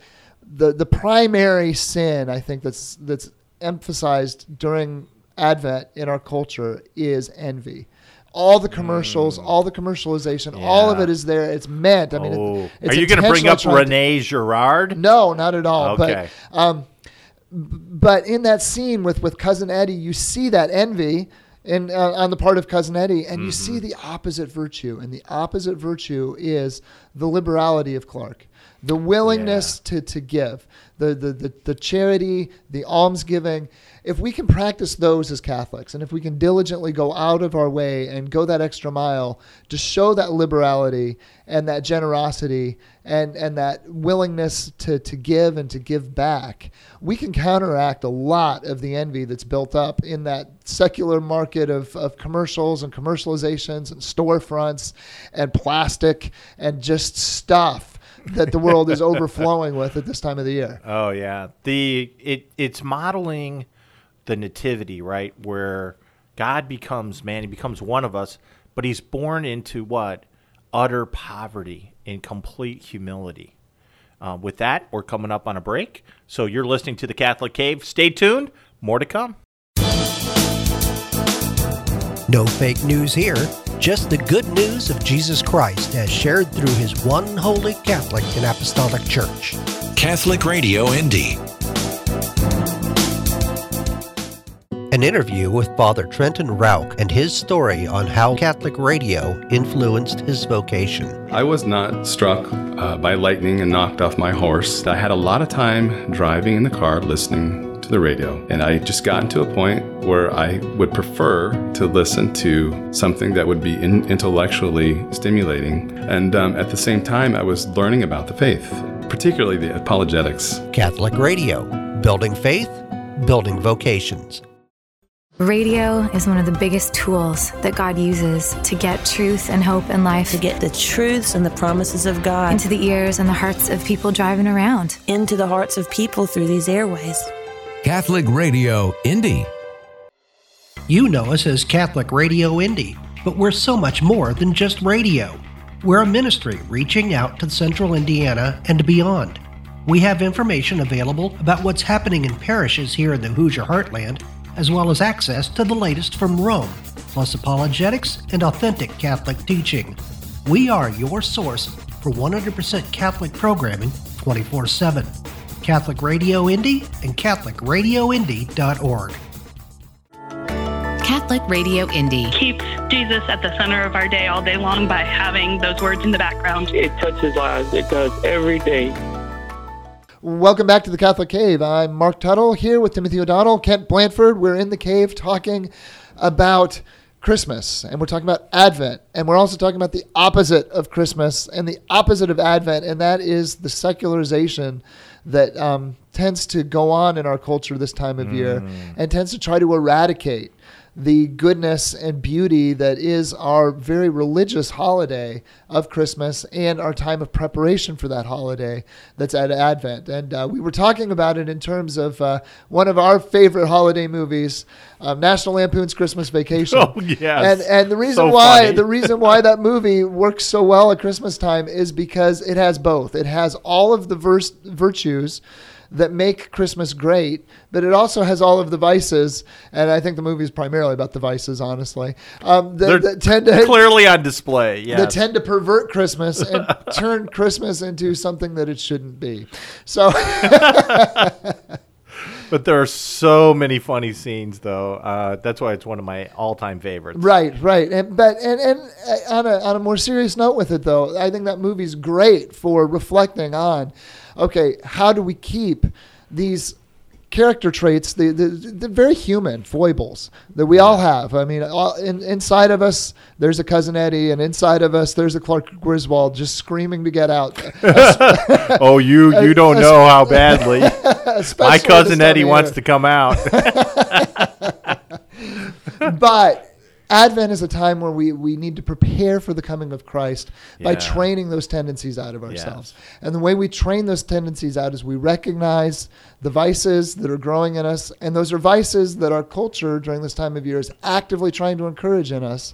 the the primary sin I think that's that's emphasized during Advent in our culture is envy. All the commercials, all the commercialization, all of Mm. It is there. It's meant. I mean, it- Oh. it's are you going to bring up to- René Girard? no, not at all. Okay. But um, but in that scene with with cousin Eddie, you see that envy in uh, on the part of cousin Eddie, and you see the opposite virtue, and the opposite virtue is the liberality of Clark, the willingness to to give, the the the, the charity, the almsgiving. If we can practice those as Catholics, and if we can diligently go out of our way and go that extra mile to show that liberality and that generosity and, and that willingness to, to give and to give back, we can counteract a lot of the envy that's built up in that secular market of, of commercials and commercializations and storefronts and plastic and just stuff that the world is overflowing with at this time of the year. Oh yeah, the it it's modeling the nativity, right? Where God becomes man, he becomes one of us, but he's born into what utter poverty and complete humility. Uh, with that, we're coming up on a break, so you're listening to the Catholic Cave. Stay tuned, more to come. No fake news here, just the good news of Jesus Christ as shared through his one holy Catholic and Apostolic Church. Catholic Radio Indy. An interview with Father Trenton Rauch and his story on how Catholic radio influenced his vocation. I was not struck uh, by lightning and knocked off my horse. I had a lot of time driving in the car listening to the radio, and I just gotten to a point where I would prefer to listen to something that would be in- intellectually stimulating. And um, at the same time, I was learning about the faith, particularly the apologetics. Catholic radio, building faith, building vocations. Radio is one of the biggest tools that God uses to get truth and hope and life to get the truths and the promises of God into the ears and the hearts of people driving around, into the hearts of people through these airways. Catholic Radio Indy. You know us as Catholic Radio Indy, but we're so much more than just radio. We're a ministry reaching out to central Indiana and beyond. We have information available about what's happening in parishes here in the Hoosier Heartland, as well as access to the latest from Rome, plus apologetics and authentic Catholic teaching. We are your source for 100% Catholic programming 24 7. Catholic Radio Indy and CatholicRadioIndy.org. Catholic Radio Indy keeps Jesus at the center of our day all day long by having those words in the background. It touches lives. It does every day. Welcome back to the Catholic Cave. I'm Mark Tuttle here with Timothy O'Donnell, Kent Blanford. We're in the cave talking about Christmas and we're talking about Advent and we're also talking about the opposite of Christmas and the opposite of Advent, and that is the secularization that um, tends to go on in our culture this time of mm. year and tends to try to eradicate the goodness and beauty that is our very religious holiday of Christmas and our time of preparation for that holiday that's at Advent. And uh, we were talking about it in terms of uh, one of our favorite holiday movies, um, National Lampoon's Christmas Vacation. Oh yes. And and the reason so why funny. the reason why that movie works so well at Christmas time is because it has both. It has all of the verse, virtues that make Christmas great, but it also has all of the vices. And I think the movie is primarily about the vices, honestly. Um, that, that tend to clearly on display. Yeah, that tend to pervert Christmas and turn Christmas into something that it shouldn't be. So. but there are so many funny scenes, though. Uh, that's why it's one of my all-time favorites. Right, right. And but and and uh, on a on a more serious note with it, though, I think that movie's great for reflecting on okay, how do we keep these character traits, the, the, the, very human foibles that we all have. I mean, all, in, inside of us, there's a cousin Eddie, and inside of us, there's a Clark Griswold just screaming to get out. oh, you you don't know how badly. My cousin Eddie wants to come out. but Advent is a time where we, we need to prepare for the coming of Christ yeah. by training those tendencies out of ourselves. Yes. And the way we train those tendencies out is we recognize the vices that are growing in us, and those are vices that our culture during this time of year is actively trying to encourage in us.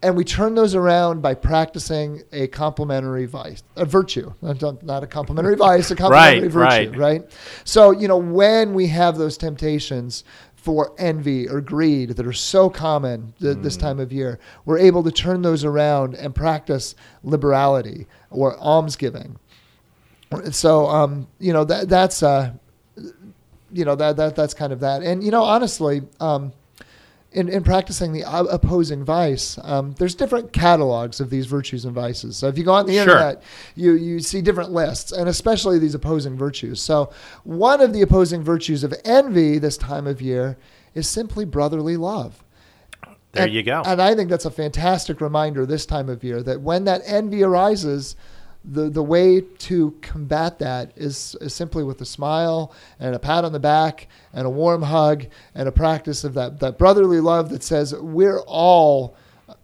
And we turn those around by practicing a complementary vice, a virtue, not a complementary vice, a complementary right, virtue, right. right? So, you know, when we have those temptations, for envy or greed that are so common th- mm. this time of year, we're able to turn those around and practice liberality or almsgiving. So, um, you know, that that's, uh, you know, that, that, that's kind of that. And, you know, honestly, um, in, in practicing the opposing vice, um, there's different catalogs of these virtues and vices. So if you go on the sure. internet, you, you see different lists, and especially these opposing virtues. So one of the opposing virtues of envy this time of year is simply brotherly love. There and, you go. And I think that's a fantastic reminder this time of year that when that envy arises, the, the way to combat that is, is simply with a smile and a pat on the back and a warm hug and a practice of that, that brotherly love that says we're all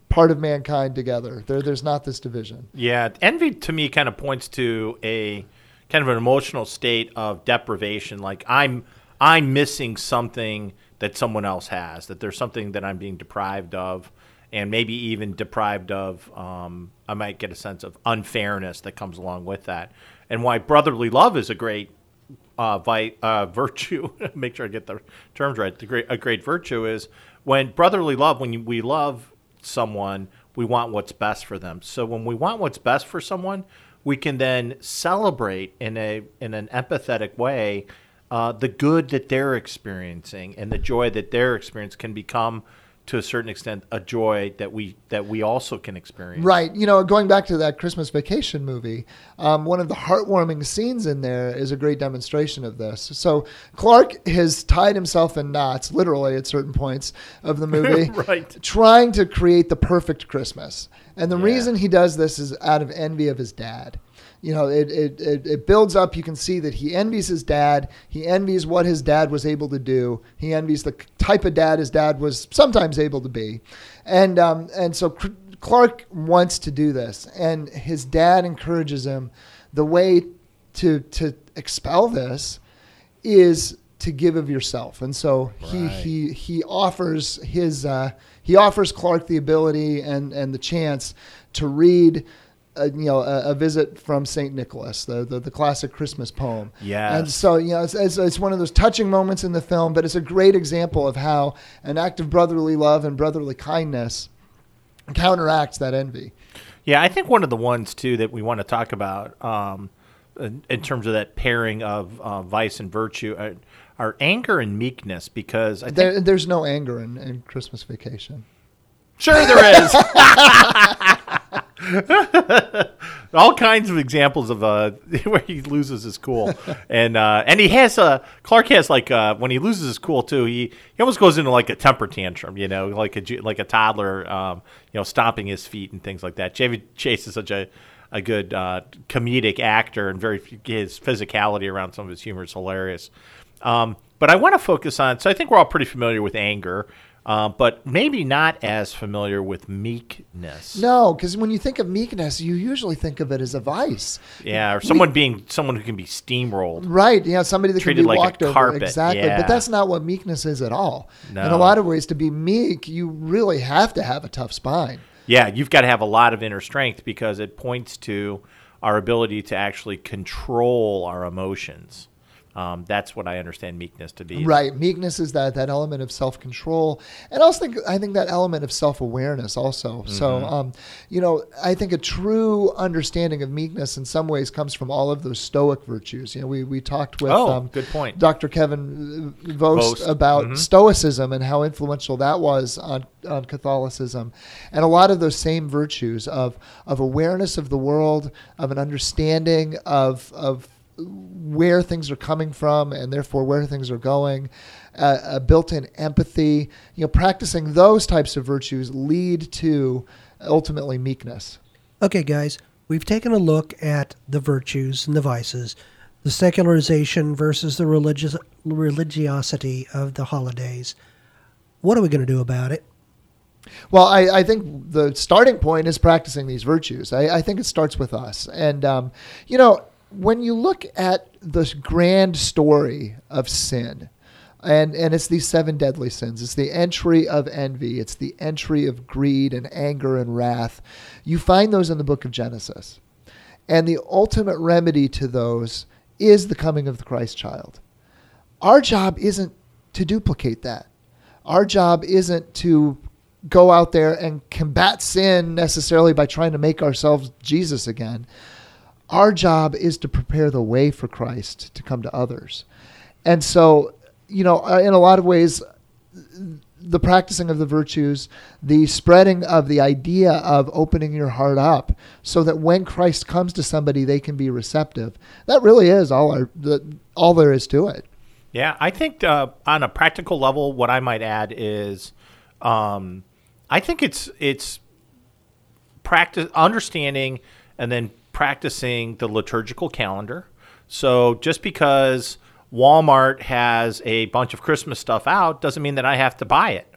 part of mankind together. There, there's not this division. Yeah, envy to me kind of points to a kind of an emotional state of deprivation. Like I'm, I'm missing something that someone else has. That there's something that I'm being deprived of and maybe even deprived of, um, I might get a sense of unfairness that comes along with that. And why brotherly love is a great uh, vi- uh, virtue. Make sure I get the terms right. The great, a great virtue is when brotherly love, when you, we love someone, we want what's best for them. So when we want what's best for someone, we can then celebrate in a in an empathetic way uh, the good that they're experiencing and the joy that they're experiencing can become to a certain extent a joy that we that we also can experience. Right. You know, going back to that Christmas Vacation movie, um, one of the heartwarming scenes in there is a great demonstration of this. So Clark has tied himself in knots, literally at certain points of the movie, right. trying to create the perfect Christmas. And the yeah. reason he does this is out of envy of his dad you know, it, it, it, it builds up. You can see that he envies his dad. He envies what his dad was able to do. He envies the type of dad his dad was sometimes able to be. And, um, and so Clark wants to do this. And his dad encourages him. The way to, to expel this is to give of yourself. And so he, he, he offers his, uh, he offers Clark the ability and, and the chance to read a, you know a, a, visit from Saint Nicholas, the, the, the classic Christmas poem. Yeah. And so you know it's, it's, it's, one of those touching moments in the film, but it's a great example of how an act of brotherly love and brotherly kindness counteracts that envy. Yeah, I think one of the ones too that we want to talk about um, in, in, terms of that pairing of uh, vice and virtue. Uh, are anger and meekness because I there, there's no anger in, in Christmas Vacation. Sure, there is. All kinds of examples of uh, where he loses his cool, and uh, and he has uh, Clark has like uh, when he loses his cool too. He he almost goes into like a temper tantrum, you know, like a like a toddler, um, you know, stomping his feet and things like that. Chevy Chase is such a a good uh, comedic actor, and very his physicality around some of his humor is hilarious. Um, but I want to focus on. So I think we're all pretty familiar with anger. Uh, but maybe not as familiar with meekness. No, because when you think of meekness, you usually think of it as a vice. Yeah, or someone being someone who can be steamrolled. Right. Yeah, somebody that Treated can be like walked a carpet. over. Exactly. Yeah. But that's not what meekness is at all. No. In a lot of ways, to be meek, you really have to have a tough spine. Yeah, you've got to have a lot of inner strength because it points to our ability to actually control our emotions. Um, that's what I understand meekness to be. Right, meekness is that that element of self control, and also think I think that element of self awareness also. Mm-hmm. So, um, you know, I think a true understanding of meekness in some ways comes from all of those Stoic virtues. You know, we we talked with oh, um, good point, Dr. Kevin Vost, Vost. about mm-hmm. Stoicism and how influential that was on on Catholicism, and a lot of those same virtues of of awareness of the world, of an understanding of of where things are coming from and therefore where things are going, uh, a built-in empathy. You know, practicing those types of virtues lead to ultimately meekness. Okay, guys, we've taken a look at the virtues and the vices, the secularization versus the religious religiosity of the holidays. What are we going to do about it? Well, I, I, think the starting point is practicing these virtues. I, I think it starts with us. And, um, you know, when you look at the grand story of sin, and and it's these seven deadly sins. It's the entry of envy. It's the entry of greed and anger and wrath. You find those in the book of Genesis, and the ultimate remedy to those is the coming of the Christ child. Our job isn't to duplicate that. Our job isn't to go out there and combat sin necessarily by trying to make ourselves Jesus again. Our job is to prepare the way for Christ to come to others. And so, you know, uh, in a lot of ways, the practicing of the virtues, the spreading of the idea of opening your heart up so that when Christ comes to somebody, they can be receptive. That really is all, our, the, all there is to it. Yeah, I think uh, on a practical level, what I might add is um, I think it's it's practice understanding and then practicing the liturgical calendar. So just because Walmart has a bunch of Christmas stuff out doesn't mean that I have to buy it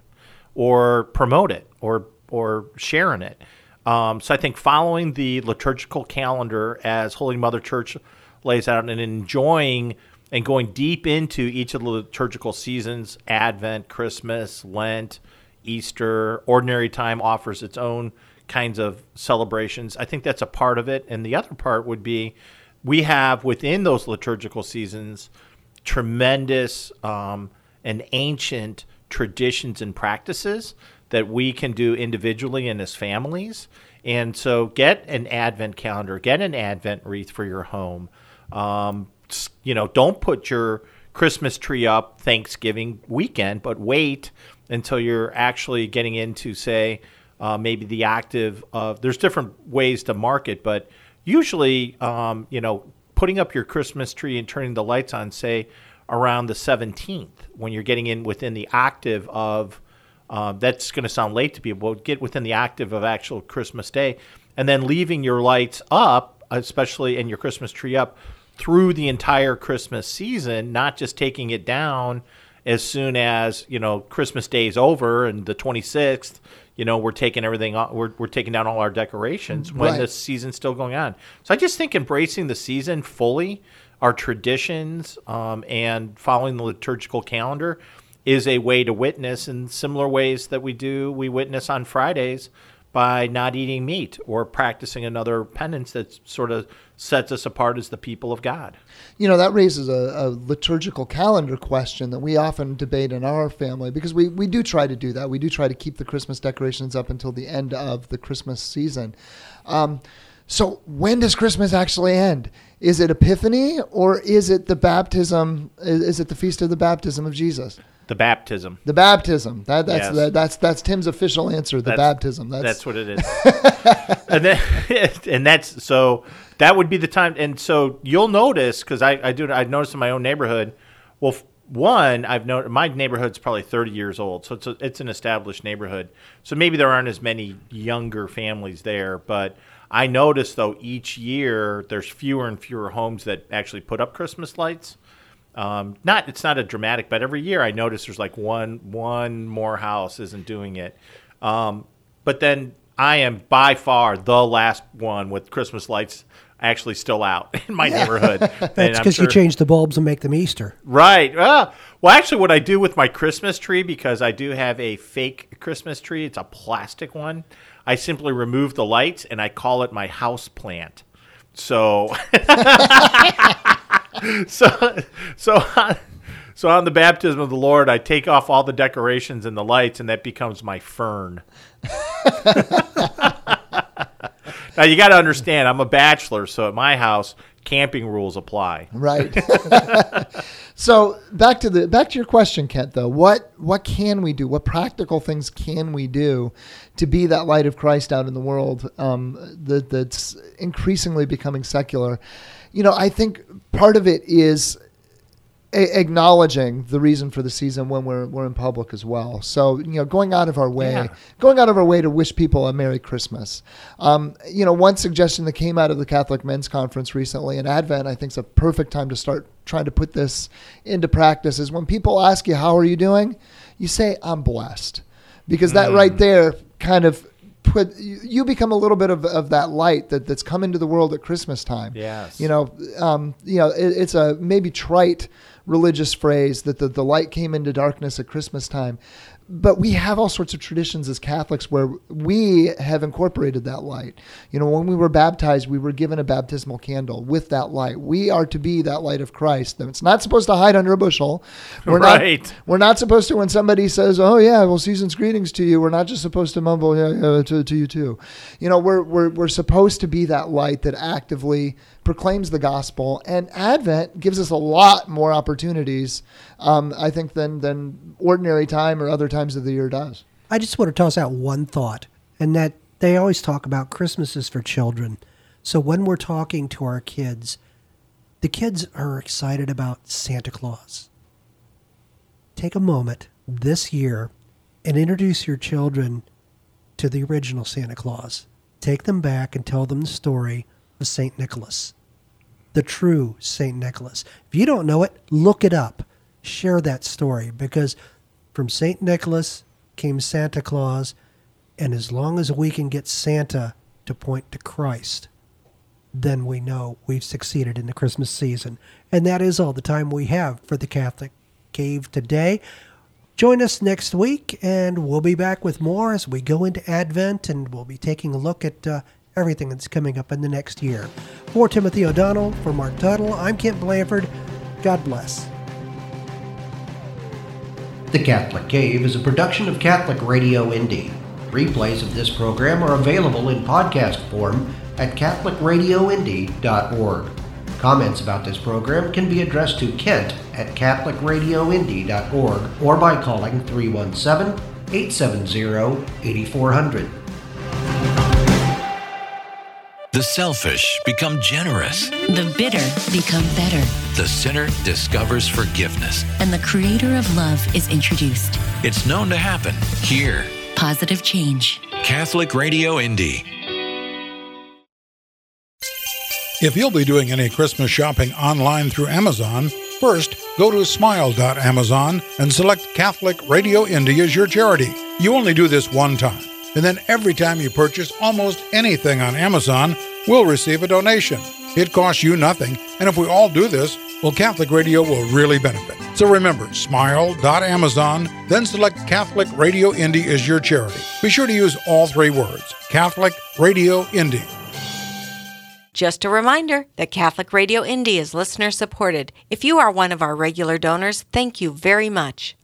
or promote it or or share in it. Um, so I think following the liturgical calendar as Holy Mother Church lays out and enjoying and going deep into each of the liturgical seasons Advent, Christmas, Lent, Easter, Ordinary Time offers its own kinds of celebrations. I think that's a part of it. And the other part would be we have within those liturgical seasons tremendous um, and ancient traditions and practices that we can do individually and as families. And so get an Advent calendar, get an Advent wreath for your home. Um, you know, don't put your Christmas tree up Thanksgiving weekend, but wait until you're actually getting into, say, uh, maybe the octave of there's different ways to market, but usually, um, you know, putting up your Christmas tree and turning the lights on, say, around the 17th, when you're getting in within the octave of uh, that's going to sound late to people, but get within the octave of actual Christmas Day, and then leaving your lights up especially and your Christmas tree up through the entire Christmas season, not just taking it down as soon as you know Christmas Day is over and the 26th. You know, we're taking everything. off- We're we're taking down all our decorations when Right. the season's still going on. So I just think embracing the season fully, our traditions, um, and following the liturgical calendar is a way to witness in similar ways that we do. We witness on Fridays by not eating meat or practicing another penance that sort of sets us apart as the people of God. You know, that raises a, a liturgical calendar question that we often debate in our family because we, we do try to do that. We do try to keep the Christmas decorations up until the end of the Christmas season. Um, so, when does Christmas actually end? Is it Epiphany or is it the baptism? Is, is it the feast of the baptism of Jesus? The baptism. The baptism. That, that's Yes. that, that's that's Tim's official answer. The That's- baptism. That's, That's what it is. and then, and that's so that would be the time. And so you'll notice because I, I do I noticed in my own neighborhood. Well, one I've noticed my neighborhood's probably thirty years old, so it's a, it's an established neighborhood. So maybe there aren't as many younger families there, but. I notice though each year there's fewer and fewer homes that actually put up Christmas lights. Um, not it's not a dramatic, but every year I notice there's like one one more house isn't doing it. Um, but then I am by far the last one with Christmas lights actually still out in my neighborhood. That's because sure- you change the bulbs and make them Easter. Right. Ah, well, actually, what I do with my Christmas tree, because I do have a fake Christmas tree, it's a plastic one. I simply remove the lights and I call it my house plant. So, so, so, so on the baptism of the Lord, I take off all the decorations and the lights, and that becomes my fern. now you got to understand, I'm a bachelor, so at my house, camping rules apply. Right. so back to the back to your question, Kent. Though, what what can we do? What practical things can we do to be that light of Christ out in the world um, that that's increasingly becoming secular? You know, I think part of it is a- acknowledging the reason for the season when we're we're in public as well. So you know, going out of our way, Yeah. going out of our way to wish people a Merry Christmas. Um, you know, one suggestion that came out of the Catholic Men's Conference recently, and Advent, I think, is a perfect time to start trying to put this into practice. Is when people ask you, "How are you doing?" You say, "I'm blessed," because that right there kind of put you, you become a little bit of, of that light that, that's come into the world at Christmas time. Yes. You know, um, you know, it, it's a maybe trite religious phrase that the, the light came into darkness at Christmas time. But we have all sorts of traditions as Catholics where we have incorporated that light. You know, when we were baptized, we were given a baptismal candle with that light. We are to be that light of Christ. It's not supposed to hide under a bushel. We're Right. not we're not supposed to when somebody says, "Oh yeah, well season's greetings to you." We're not just supposed to mumble, "Yeah, yeah to, to you too." You know, we're we're we're supposed to be that light that actively proclaims the gospel. And Advent gives us a lot more opportunities, um, I think, than than ordinary time or other times of the year does. I just want to toss out one thought, and that they always talk about Christmas is for children. So when we're talking to our kids, the kids are excited about Santa Claus. Take a moment this year and introduce your children to the original Santa Claus. Take them back and tell them the story of St. Nicholas, the true St. Nicholas. If you don't know it, look it up. Share that story because from St. Nicholas came Santa Claus, and as long as we can get Santa to point to Christ, then we know we've succeeded in the Christmas season. And that is all the time we have for the Catholic Cave today. Join us next week, and we'll be back with more as we go into Advent, and we'll be taking a look at uh, everything that's coming up in the next year. For Timothy O'Donnell, for Mark Tuttle, I'm Kent Blanford. God bless. The Catholic Cave is a production of Catholic Radio Indy. Replays of this program are available in podcast form at CatholicRadioIndy.org. Comments about this program can be addressed to Kent at CatholicRadioIndy.org or by calling 317 870 8400. The selfish become generous. The bitter become better, The sinner discovers forgiveness. and the creator of love is introduced. It's known to happen here. Positive change. Catholic Radio Indy. If you'll be doing any Christmas shopping online through Amazon, first go to smile.amazon and select Catholic Radio Indy as your charity. You only do this one time, and then every time you purchase almost anything on Amazon, we'll receive a donation. It costs you nothing, and if we all do this, well, Catholic Radio will really benefit. So remember, smile.amazon, then select Catholic Radio Indy as your charity. Be sure to use all three words Catholic Radio Indy. Just a reminder that Catholic Radio Indy is listener supported. If you are one of our regular donors, thank you very much.